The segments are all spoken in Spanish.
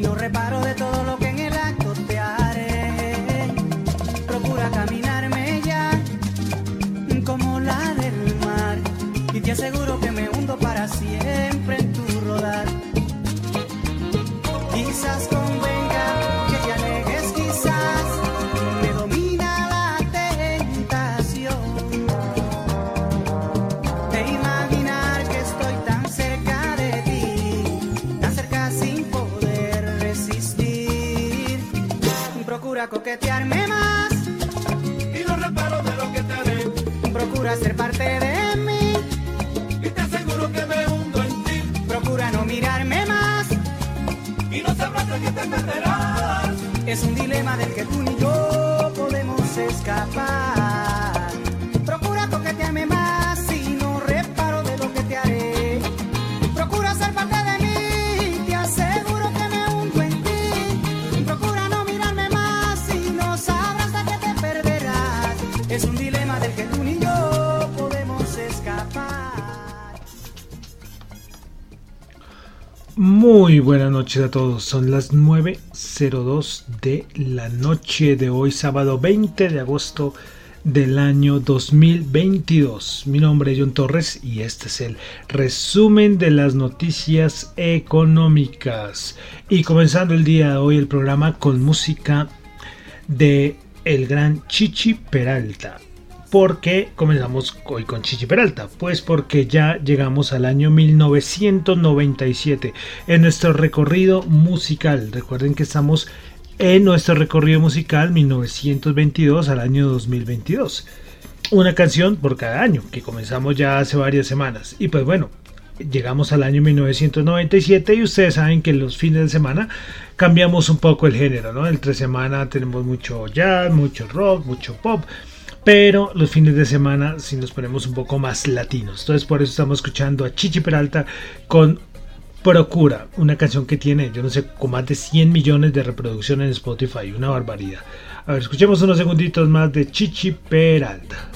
y no reparo de todo. Coquetearme más. Y no reparo de lo que te haré. Procura ser parte de mí. Y te aseguro que me hundo en ti. Procura no mirarme más. Y no sabrás de qué te perderás. Es un dilema del que tú ni yo podemos escapar. Muy buenas noches a todos, son las 9.02 de la noche de hoy, sábado 20 de agosto del año 2022. Mi nombre es John Torres y este es el resumen de las noticias económicas. Y comenzando el día de hoy el programa con música de el gran Chichi Peralta. ¿Por qué comenzamos hoy con Chichi Peralta? Pues porque ya llegamos al año 1997 en nuestro recorrido musical. Recuerden que estamos en nuestro recorrido musical 1922 al año 2022. Una canción por cada año, que comenzamos ya hace varias semanas. Y pues bueno, llegamos al año 1997 y ustedes saben que los fines de semana cambiamos un poco el género, ¿no? Entre semana tenemos mucho jazz, mucho rock, mucho pop, pero los fines de semana sí nos ponemos un poco más latinos. Entonces por eso estamos escuchando a Chichi Peralta con Procura, una canción que tiene, yo no sé, con más de 100 millones de reproducciones en Spotify, una barbaridad. A ver, escuchemos unos segunditos más de Chichi Peralta.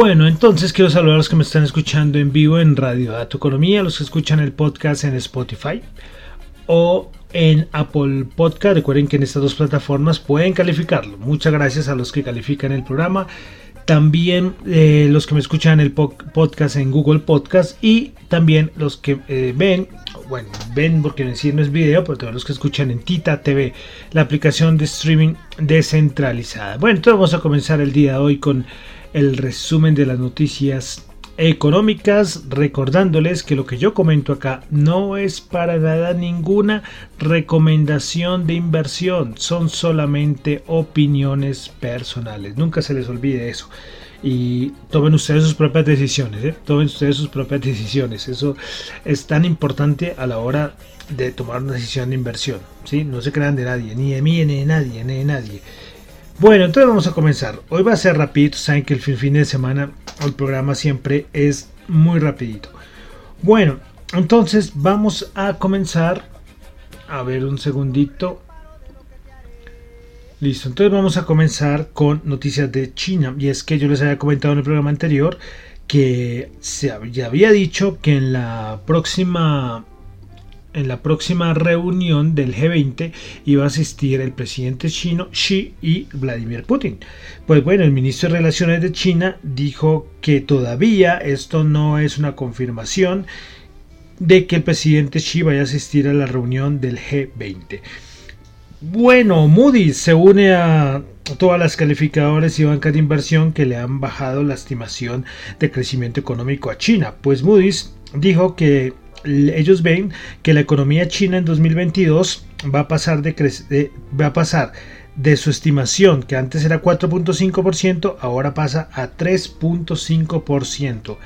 Bueno, entonces quiero saludar a los que me están escuchando en vivo en Radio Dato Economía, los que escuchan el podcast en Spotify o en Apple Podcast. Recuerden que en estas dos plataformas pueden calificarlo. Muchas gracias a los que califican el programa. También eh, los que me escuchan el po- podcast en Google Podcast y también los que eh, ven, bueno, ven porque sí no es video, pero todos los que escuchan en Tita TV, la aplicación de streaming descentralizada. Bueno, entonces vamos a comenzar el día de hoy con el resumen de las noticias económicas, recordándoles que lo que yo comento acá no es para nada ninguna recomendación de inversión, son solamente opiniones personales, nunca se les olvide eso. Y tomen ustedes sus propias decisiones, ¿eh? tomen ustedes sus propias decisiones, eso es tan importante a la hora de tomar una decisión de inversión, ¿sí? no se crean de nadie, ni de mí, ni de nadie, ni de nadie. Bueno, entonces vamos a comenzar. Hoy va a ser rapidito, saben que el fin, fin de semana el programa siempre es muy rapidito. Bueno, entonces vamos a comenzar. A ver un segundito. Listo, entonces vamos a comenzar con noticias de China. Y es que yo les había comentado en el programa anterior que se había, dicho que en la próxima en la próxima reunión del G20 iba a asistir el presidente chino Xi y Vladimir Putin. Pues bueno, el ministro de Relaciones de China dijo que todavía esto no es una confirmación de que el presidente Xi vaya a asistir a la reunión del G20. Bueno, Moody's se une a todas las calificadoras y bancas de inversión que le han bajado la estimación de crecimiento económico a China. Pues Moody's dijo que ellos ven que la economía china en 2022 va a pasar de, va a pasar de su estimación que antes era 4.5% ahora pasa a 3.5%.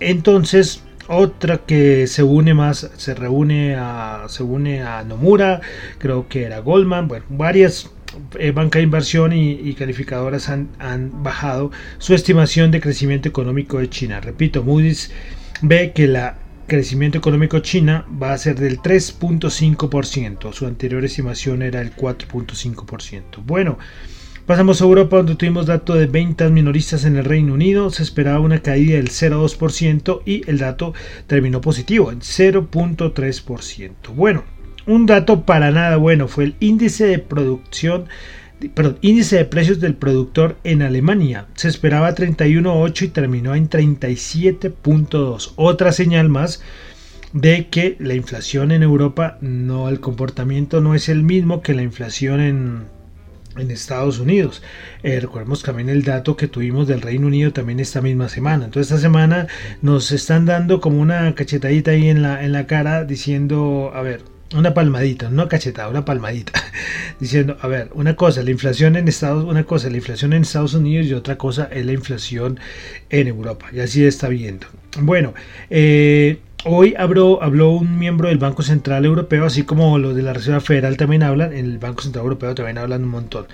Entonces, otra que se une más, se reúne a, se une a Nomura, creo que era Goldman, bueno, varias eh, banca de inversión y, calificadoras han, han, bajado su estimación de crecimiento económico de China. Repito, Moody's ve que la crecimiento económico China va a ser del 3.5%. Su anterior estimación era el 4.5%. Bueno, pasamos a Europa donde tuvimos dato de ventas minoristas en el Reino Unido. Se esperaba una caída del 0.2% y el dato terminó positivo en 0.3%. Bueno, un dato para nada bueno fue el índice de producción perdón, índice de precios del productor en Alemania. Se esperaba 31.8 y terminó en 37.2. Otra señal más de que la inflación en Europa no, el comportamiento no es el mismo que la inflación en, Estados Unidos. Eh, recordemos también el dato que tuvimos del Reino Unido también esta misma semana. Entonces esta semana nos están dando como una cachetadita ahí en la, en la cara diciendo, a ver, una palmadita, no cachetada, una palmadita, diciendo, a ver, una cosa, la inflación en Estados, una cosa, la inflación en Estados Unidos y otra cosa es la inflación en Europa. Y así está viendo. Bueno, eh, hoy habló, habló un miembro del Banco Central Europeo, así como los de la Reserva Federal también hablan, en el Banco Central Europeo también hablan un montón.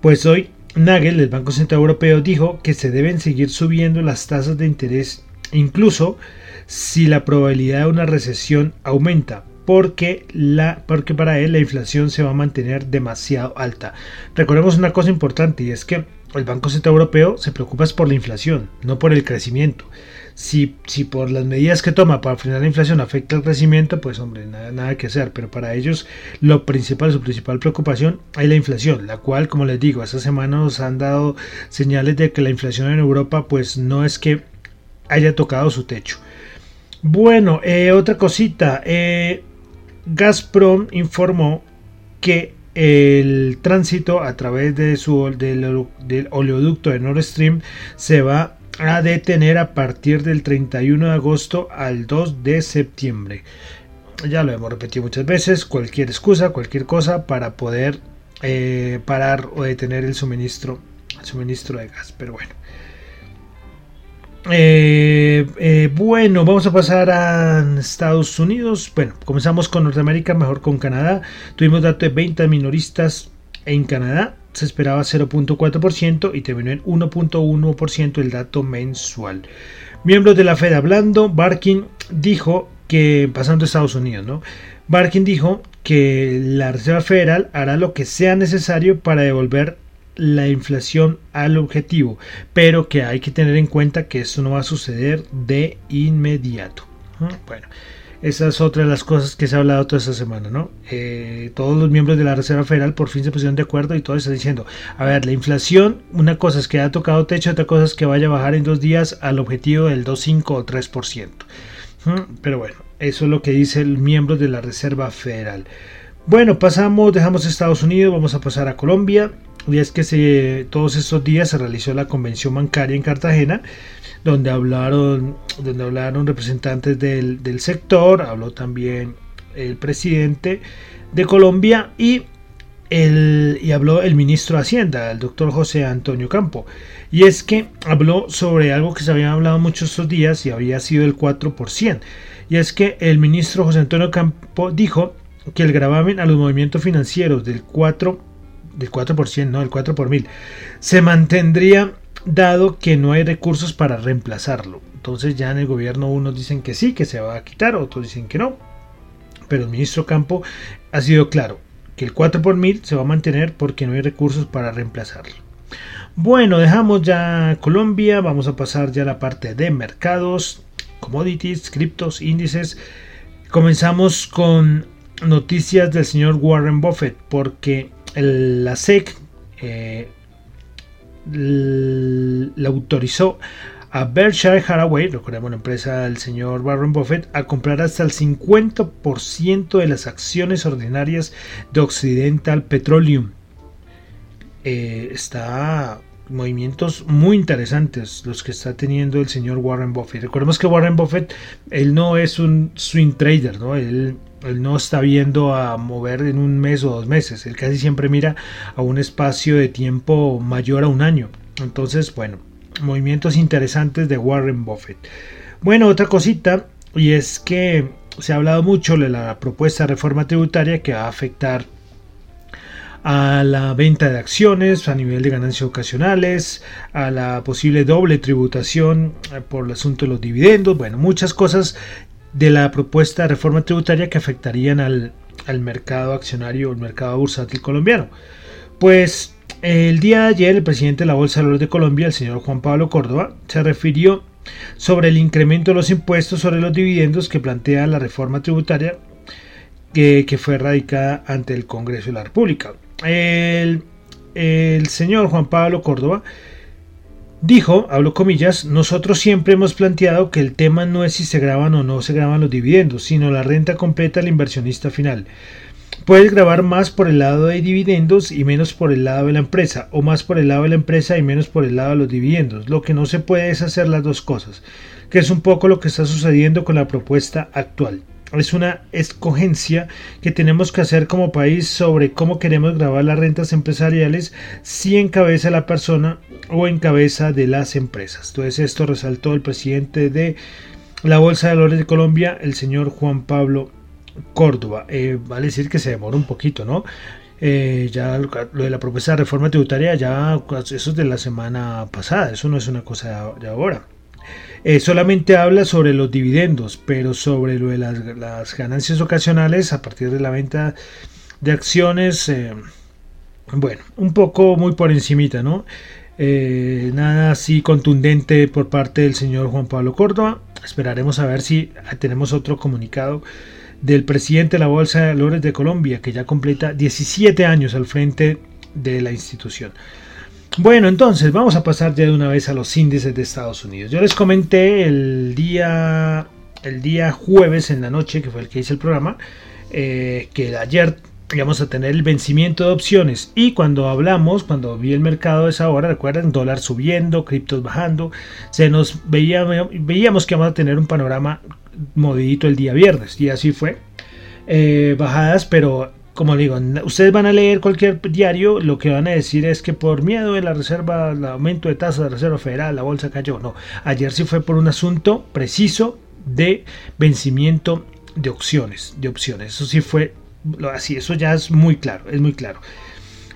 Pues hoy Nagel, del Banco Central Europeo, dijo que se deben seguir subiendo las tasas de interés, incluso si la probabilidad de una recesión aumenta porque, la, porque para él la inflación se va a mantener demasiado alta. Recordemos una cosa importante y es que el Banco Central Europeo se preocupa por la inflación, no por el crecimiento. Si, si por las medidas que toma para frenar la inflación afecta el crecimiento, pues hombre, nada, nada que hacer. Pero para ellos lo principal, su principal preocupación es la inflación, la cual, como les digo, esta semana nos han dado señales de que la inflación en Europa pues no es que haya tocado su techo. Bueno, eh, otra cosita. Eh, Gazprom informó que el tránsito a través de su, del, oleoducto de Nord Stream se va a detener a partir del 31 de agosto al 2 de septiembre. Ya lo hemos repetido muchas veces, cualquier excusa, cualquier cosa para poder eh, parar o detener el suministro, el suministro de gas. Pero bueno. Eh, eh, bueno, vamos a pasar a Estados Unidos. Bueno, comenzamos con Norteamérica, mejor con Canadá. Tuvimos dato de ventas minoristas en Canadá. Se esperaba 0.4% y terminó en 1.1% el dato mensual. Miembros de la Fed hablando, Barkin dijo que, pasando a Estados Unidos, ¿no? Barkin dijo que la Reserva Federal hará lo que sea necesario para devolver la inflación al objetivo, pero que hay que tener en cuenta que esto no va a suceder de inmediato. Bueno, esa es otra de las cosas que se ha hablado toda esta semana, ¿no? Eh, todos los miembros de la Reserva Federal por fin se pusieron de acuerdo y todos están diciendo, a ver, la inflación, una cosa es que ha tocado techo, otra cosa es que vaya a bajar en dos días al objetivo del 2,5 o 3%. Pero bueno, eso es lo que dice el miembro de la Reserva Federal. Bueno, pasamos, dejamos Estados Unidos, vamos a pasar a Colombia y es que se, todos estos días se realizó la convención bancaria en Cartagena, donde hablaron, donde hablaron representantes del, sector, habló también el presidente de Colombia y, el, y habló el ministro de Hacienda, el doctor José Antonio Campo. Y es que habló sobre algo que se había hablado muchos estos días y había sido el 4%. Y es que el ministro José Antonio Campo dijo que el gravamen a los movimientos financieros del 4 del 4%, no, el 4 por mil, se mantendría dado que no hay recursos para reemplazarlo. Entonces ya en el gobierno unos dicen que sí, que se va a quitar, otros dicen que no. Pero el ministro Campo ha sido claro que el 4 por mil se va a mantener porque no hay recursos para reemplazarlo. Bueno, dejamos ya Colombia, vamos a pasar ya a la parte de mercados, commodities, criptos, índices. Comenzamos con noticias del señor Warren Buffett, porque la SEC eh, le autorizó a Berkshire Hathaway, recordemos la empresa del señor Warren Buffett, a comprar hasta el 50% de las acciones ordinarias de Occidental Petroleum. Eh, está movimientos muy interesantes los que está teniendo el señor Warren Buffett. Recordemos que Warren Buffett, él no es un swing trader, ¿no? Él, él, no está viendo a mover en un mes o dos meses. Él casi siempre mira a un espacio de tiempo mayor a un año. Entonces, bueno, movimientos interesantes de Warren Buffett. Bueno, otra cosita, y es que se ha hablado mucho de la propuesta de reforma tributaria que va a afectar a la venta de acciones a nivel de ganancias ocasionales, a la posible doble tributación eh, por el asunto de los dividendos, bueno, muchas cosas de la propuesta de reforma tributaria que afectarían al, al mercado accionario, el mercado bursátil colombiano. Pues el día de ayer, el presidente de la Bolsa de Valores de Colombia, el señor Juan Pablo Córdoba, se refirió sobre el incremento de los impuestos sobre los dividendos que plantea la reforma tributaria que, fue radicada ante el Congreso de la República. El, el señor Juan Pablo Córdoba dijo, hablo comillas, nosotros siempre hemos planteado que el tema no es si se graban o no se graban los dividendos, sino la renta completa al inversionista final. Puedes grabar más por el lado de dividendos y menos por el lado de la empresa, o más por el lado de la empresa y menos por el lado de los dividendos. Lo que no se puede es hacer las dos cosas, que es un poco lo que está sucediendo con la propuesta actual. Es una escogencia que tenemos que hacer como país sobre cómo queremos grabar las rentas empresariales, si en cabeza la persona o en cabeza de las empresas. Entonces esto resaltó el presidente de la Bolsa de Valores de Colombia, el señor Juan Pablo Córdoba. Eh, vale decir que se demora un poquito, ¿no? Eh, ya lo de la propuesta de reforma tributaria, ya eso es de la semana pasada, eso no es una cosa de ahora. Eh, solamente habla sobre los dividendos, pero sobre lo de las, ganancias ocasionales a partir de la venta de acciones, bueno, un poco muy por encimita, ¿no? nada así contundente por parte del señor Juan Pablo Córdoba. Esperaremos a ver si tenemos otro comunicado del presidente de la Bolsa de Valores de Colombia, que ya completa 17 años al frente de la institución. Bueno, entonces vamos a pasar ya de una vez a los índices de Estados Unidos. Yo les comenté el día, el día jueves en la noche, que fue el que hice el programa, eh, que ayer íbamos a tener el vencimiento de opciones y cuando hablamos, cuando vi el mercado de esa hora, recuerden, dólar subiendo, criptos bajando, se nos veía, veíamos que vamos a tener un panorama movidito el día viernes y así fue. Eh, bajadas, pero como digo, ustedes van a leer cualquier diario, lo que van a decir es que por miedo de la reserva, el aumento de tasa de reserva federal, la bolsa cayó. No, ayer sí fue por un asunto preciso de vencimiento de opciones, de opciones. Eso sí fue así, eso ya es muy claro, es muy claro.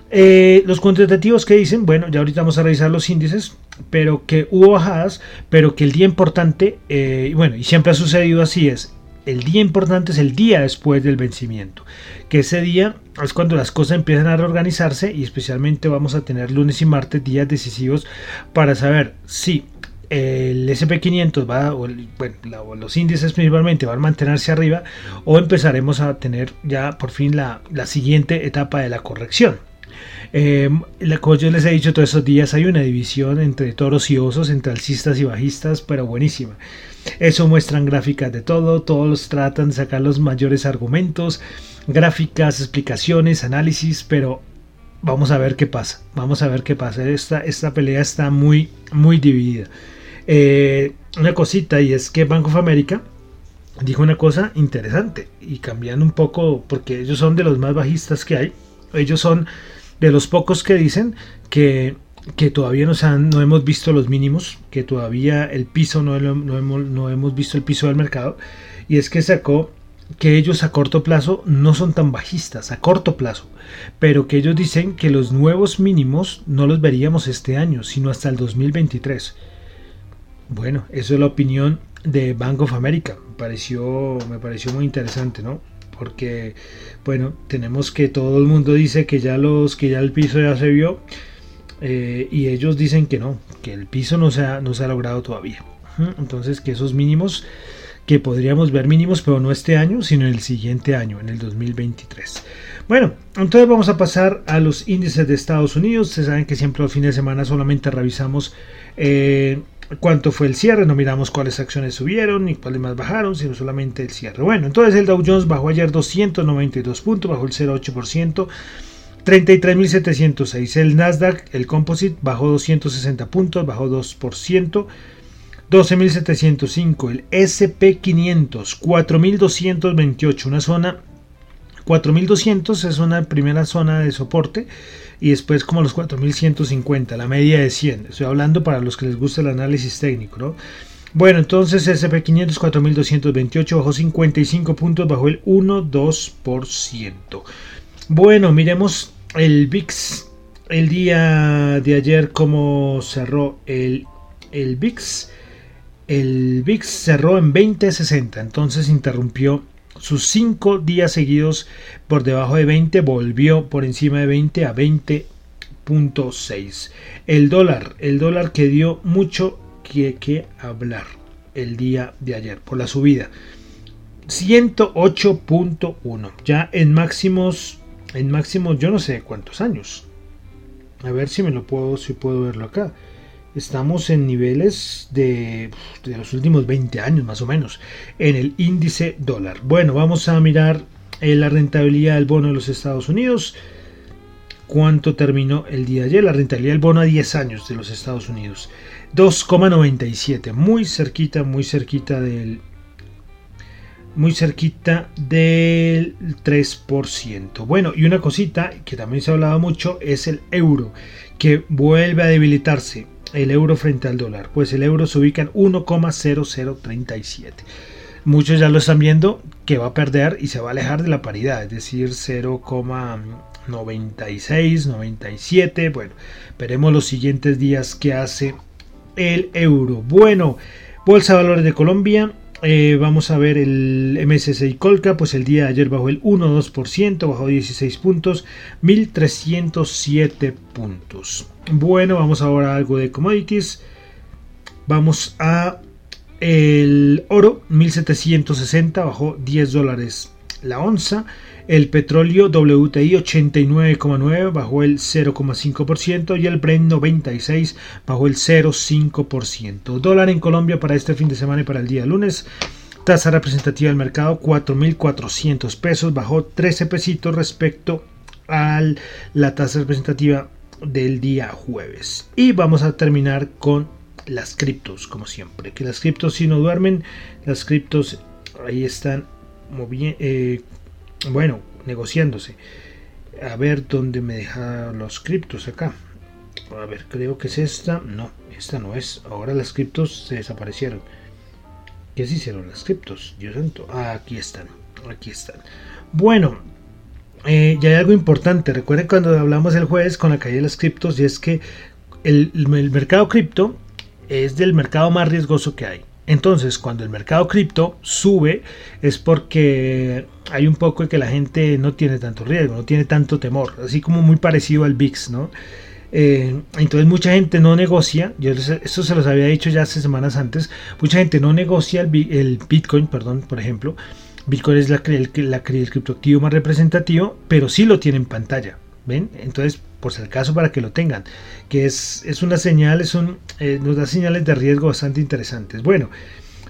Eh, los cuantitativos que dicen, bueno, ya ahorita vamos a revisar los índices, pero que hubo bajadas, pero que el día importante, eh, bueno, y siempre ha sucedido así es, el día importante es el día después del vencimiento, que ese día es cuando las cosas empiezan a reorganizarse y especialmente vamos a tener lunes y martes días decisivos para saber si el SP500 va, o los índices principalmente van a mantenerse arriba o empezaremos a tener ya por fin la siguiente etapa de la corrección. Eh, como yo les he dicho todos esos días, hay una división entre toros y osos, entre alcistas y bajistas, pero buenísima. Eso muestran gráficas de todo, todos tratan de sacar los mayores argumentos, gráficas, explicaciones, análisis, pero vamos a ver qué pasa. Vamos a ver qué pasa. Esta, esta pelea está muy, muy dividida. Eh, una cosita y es que Bank of America dijo una cosa interesante y cambiando un poco porque ellos son de los más bajistas que hay. Ellos son de los pocos que dicen que, que todavía no, hemos visto los mínimos, que todavía el piso no, no, hemos, no hemos visto el piso del mercado, y es que sacó que ellos a corto plazo no son tan bajistas, a corto plazo, pero que ellos dicen que los nuevos mínimos no los veríamos este año, sino hasta el 2023. Bueno, eso es la opinión de Bank of America. Me pareció, me pareció muy interesante, ¿no? Porque bueno, tenemos que todo el mundo dice que ya los que ya el piso ya se vio eh, y ellos dicen que no, que el piso no se ha, no se ha logrado todavía. Entonces que esos mínimos que podríamos ver mínimos, pero no este año, sino en el siguiente año, en el 2023. Bueno, entonces vamos a pasar a los índices de Estados Unidos. Ustedes saben que siempre los fines de semana solamente revisamos eh, cuánto fue el cierre, no miramos cuáles acciones subieron y cuáles más bajaron, sino solamente el cierre. Bueno, entonces el Dow Jones bajó ayer 292 puntos, bajó el 0,8%. 33.706. El Nasdaq, el Composite, bajó 260 puntos, bajó 2%. 12.705. El SP500, 4.228. Una zona 4200 es una primera zona de soporte y después como los 4150, la media de 100. Estoy hablando para los que les gusta el análisis técnico, ¿no? Bueno, entonces SP500 4228 bajó 55 puntos, bajó el 1,2%. Bueno, miremos el VIX el día de ayer cómo cerró el, el VIX. El VIX cerró en 20.60, entonces interrumpió sus cinco días seguidos por debajo de 20, volvió por encima de 20 a 20.6. El dólar, el dólar que dio mucho que, que hablar el día de ayer por la subida. 108.1, ya en máximos, en máximos yo no sé cuántos años. A ver si me lo puedo, si puedo verlo acá. Estamos en niveles de, los últimos 20 años más o menos en el índice dólar. Bueno, vamos a mirar eh, la rentabilidad del bono de los Estados Unidos. ¿Cuánto terminó el día de ayer? La rentabilidad del bono a 10 años de los Estados Unidos. 2,97. Muy cerquita, muy cerquita del... Muy cerquita del 3%. Bueno, y una cosita que también se ha hablado mucho es el euro, que vuelve a debilitarse el euro frente al dólar? Pues el euro se ubica en 1,0037. Muchos ya lo están viendo que va a perder y se va a alejar de la paridad, es decir, 0,96, 97. Bueno, veremos los siguientes días qué hace el euro. Bueno, Bolsa de Valores de Colombia eh, vamos a ver el MSCI Colca, pues el día de ayer bajó el 1,2%, bajó 16 puntos, 1307 puntos. Bueno, vamos ahora a algo de commodities. Vamos a el oro, 1760, bajó 10 dólares la onza. El petróleo WTI 89,9 bajó el 0,5% y el Brent 96 bajó el 0,5%. Dólar en Colombia para este fin de semana y para el día lunes. Tasa representativa del mercado 4.400 pesos, bajó 13 pesitos respecto a la tasa representativa del día jueves. Y vamos a terminar con las criptos, como siempre. Que las criptos si no duermen, las criptos ahí están eh, bueno, negociándose. A ver dónde me deja los criptos acá. A ver, creo que es esta. No, esta no es. Ahora las criptos se desaparecieron. ¿Qué se hicieron las criptos? Dios santo. Ah, aquí están. Aquí están. Bueno, eh, ya hay algo importante. Recuerden cuando hablamos el jueves con la caída de las criptos y es que el mercado cripto es del mercado más riesgoso que hay. Entonces, cuando el mercado cripto sube es porque hay un poco de que la gente no tiene tanto riesgo, no tiene tanto temor, así como muy parecido al VIX, ¿no? Eh, entonces mucha gente no negocia, yo esto se los había dicho ya hace semanas antes, mucha gente no negocia el, Bitcoin, perdón, por ejemplo, Bitcoin es la, el, criptoactivo más representativo, pero sí lo tiene en pantalla, ¿ven? Entonces por si acaso para que lo tengan, que es, es una señal, es un, eh, nos da señales de riesgo bastante interesantes. Bueno,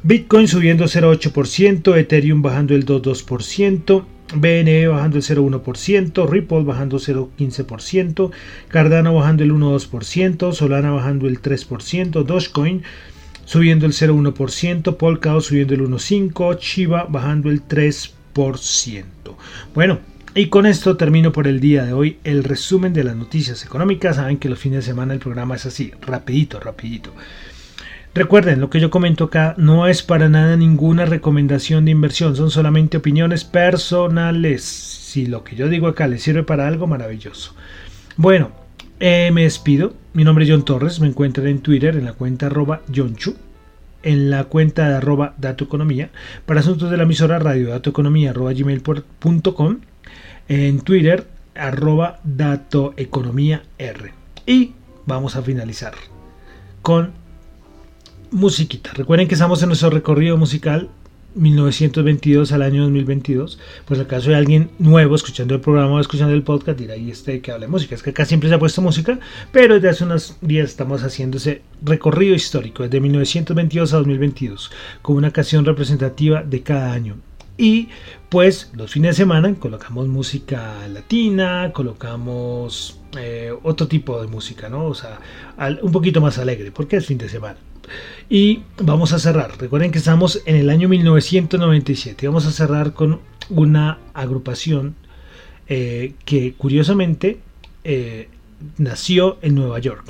Bitcoin subiendo 0,8%, Ethereum bajando el 2,2%, BNB bajando el 0,1%, Ripple bajando 0,15%, Cardano bajando el 1,2%, Solana bajando el 3%, Dogecoin subiendo el 0,1%, Polkadot subiendo el 1,5%, Chiva bajando el 3%. Bueno, y con esto termino por el día de hoy el resumen de las noticias económicas. Saben que los fines de semana el programa es así, rapidito, rapidito. Recuerden, lo que yo comento acá no es para nada ninguna recomendación de inversión, son solamente opiniones personales. Si lo que yo digo acá les sirve para algo, maravilloso. Bueno, eh, me despido. Mi nombre es John Torres, me encuentran en Twitter en la cuenta arroba Chu en la cuenta arroba datoeconomía, para asuntos de la emisora radio datoeconomía arroba gmail.com en Twitter, arroba datoeconomía R. Y vamos a finalizar con musiquita. Recuerden que estamos en nuestro recorrido musical 1922 al año 2022, pues el caso de alguien nuevo escuchando el programa o escuchando el podcast dirá, y este que habla de música, es que acá siempre se ha puesto música, pero desde hace unos días estamos haciendo ese recorrido histórico, desde 1922 a 2022, con una canción representativa de cada año. Y pues los fines de semana colocamos música latina, colocamos eh, otro tipo de música, ¿no? O sea, un poquito más alegre, porque es fin de semana. Y vamos a cerrar. Recuerden que estamos en el año 1997. Vamos a cerrar con una agrupación eh, que curiosamente eh, nació en Nueva York,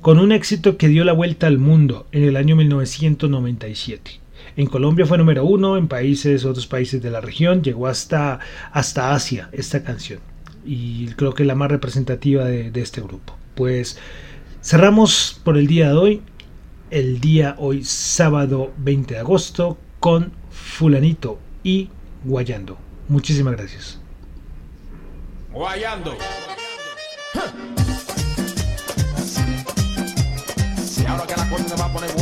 con un éxito que dio la vuelta al mundo en el año 1997. En Colombia fue número uno, en países, otros países de la región, llegó hasta, hasta Asia esta canción. Y creo que es la más representativa de, de este grupo. Pues cerramos por el día de hoy el día hoy sábado 20 de agosto con fulanito y guayando. Muchísimas gracias. Guayando. Y ahora que la cosa se va a poner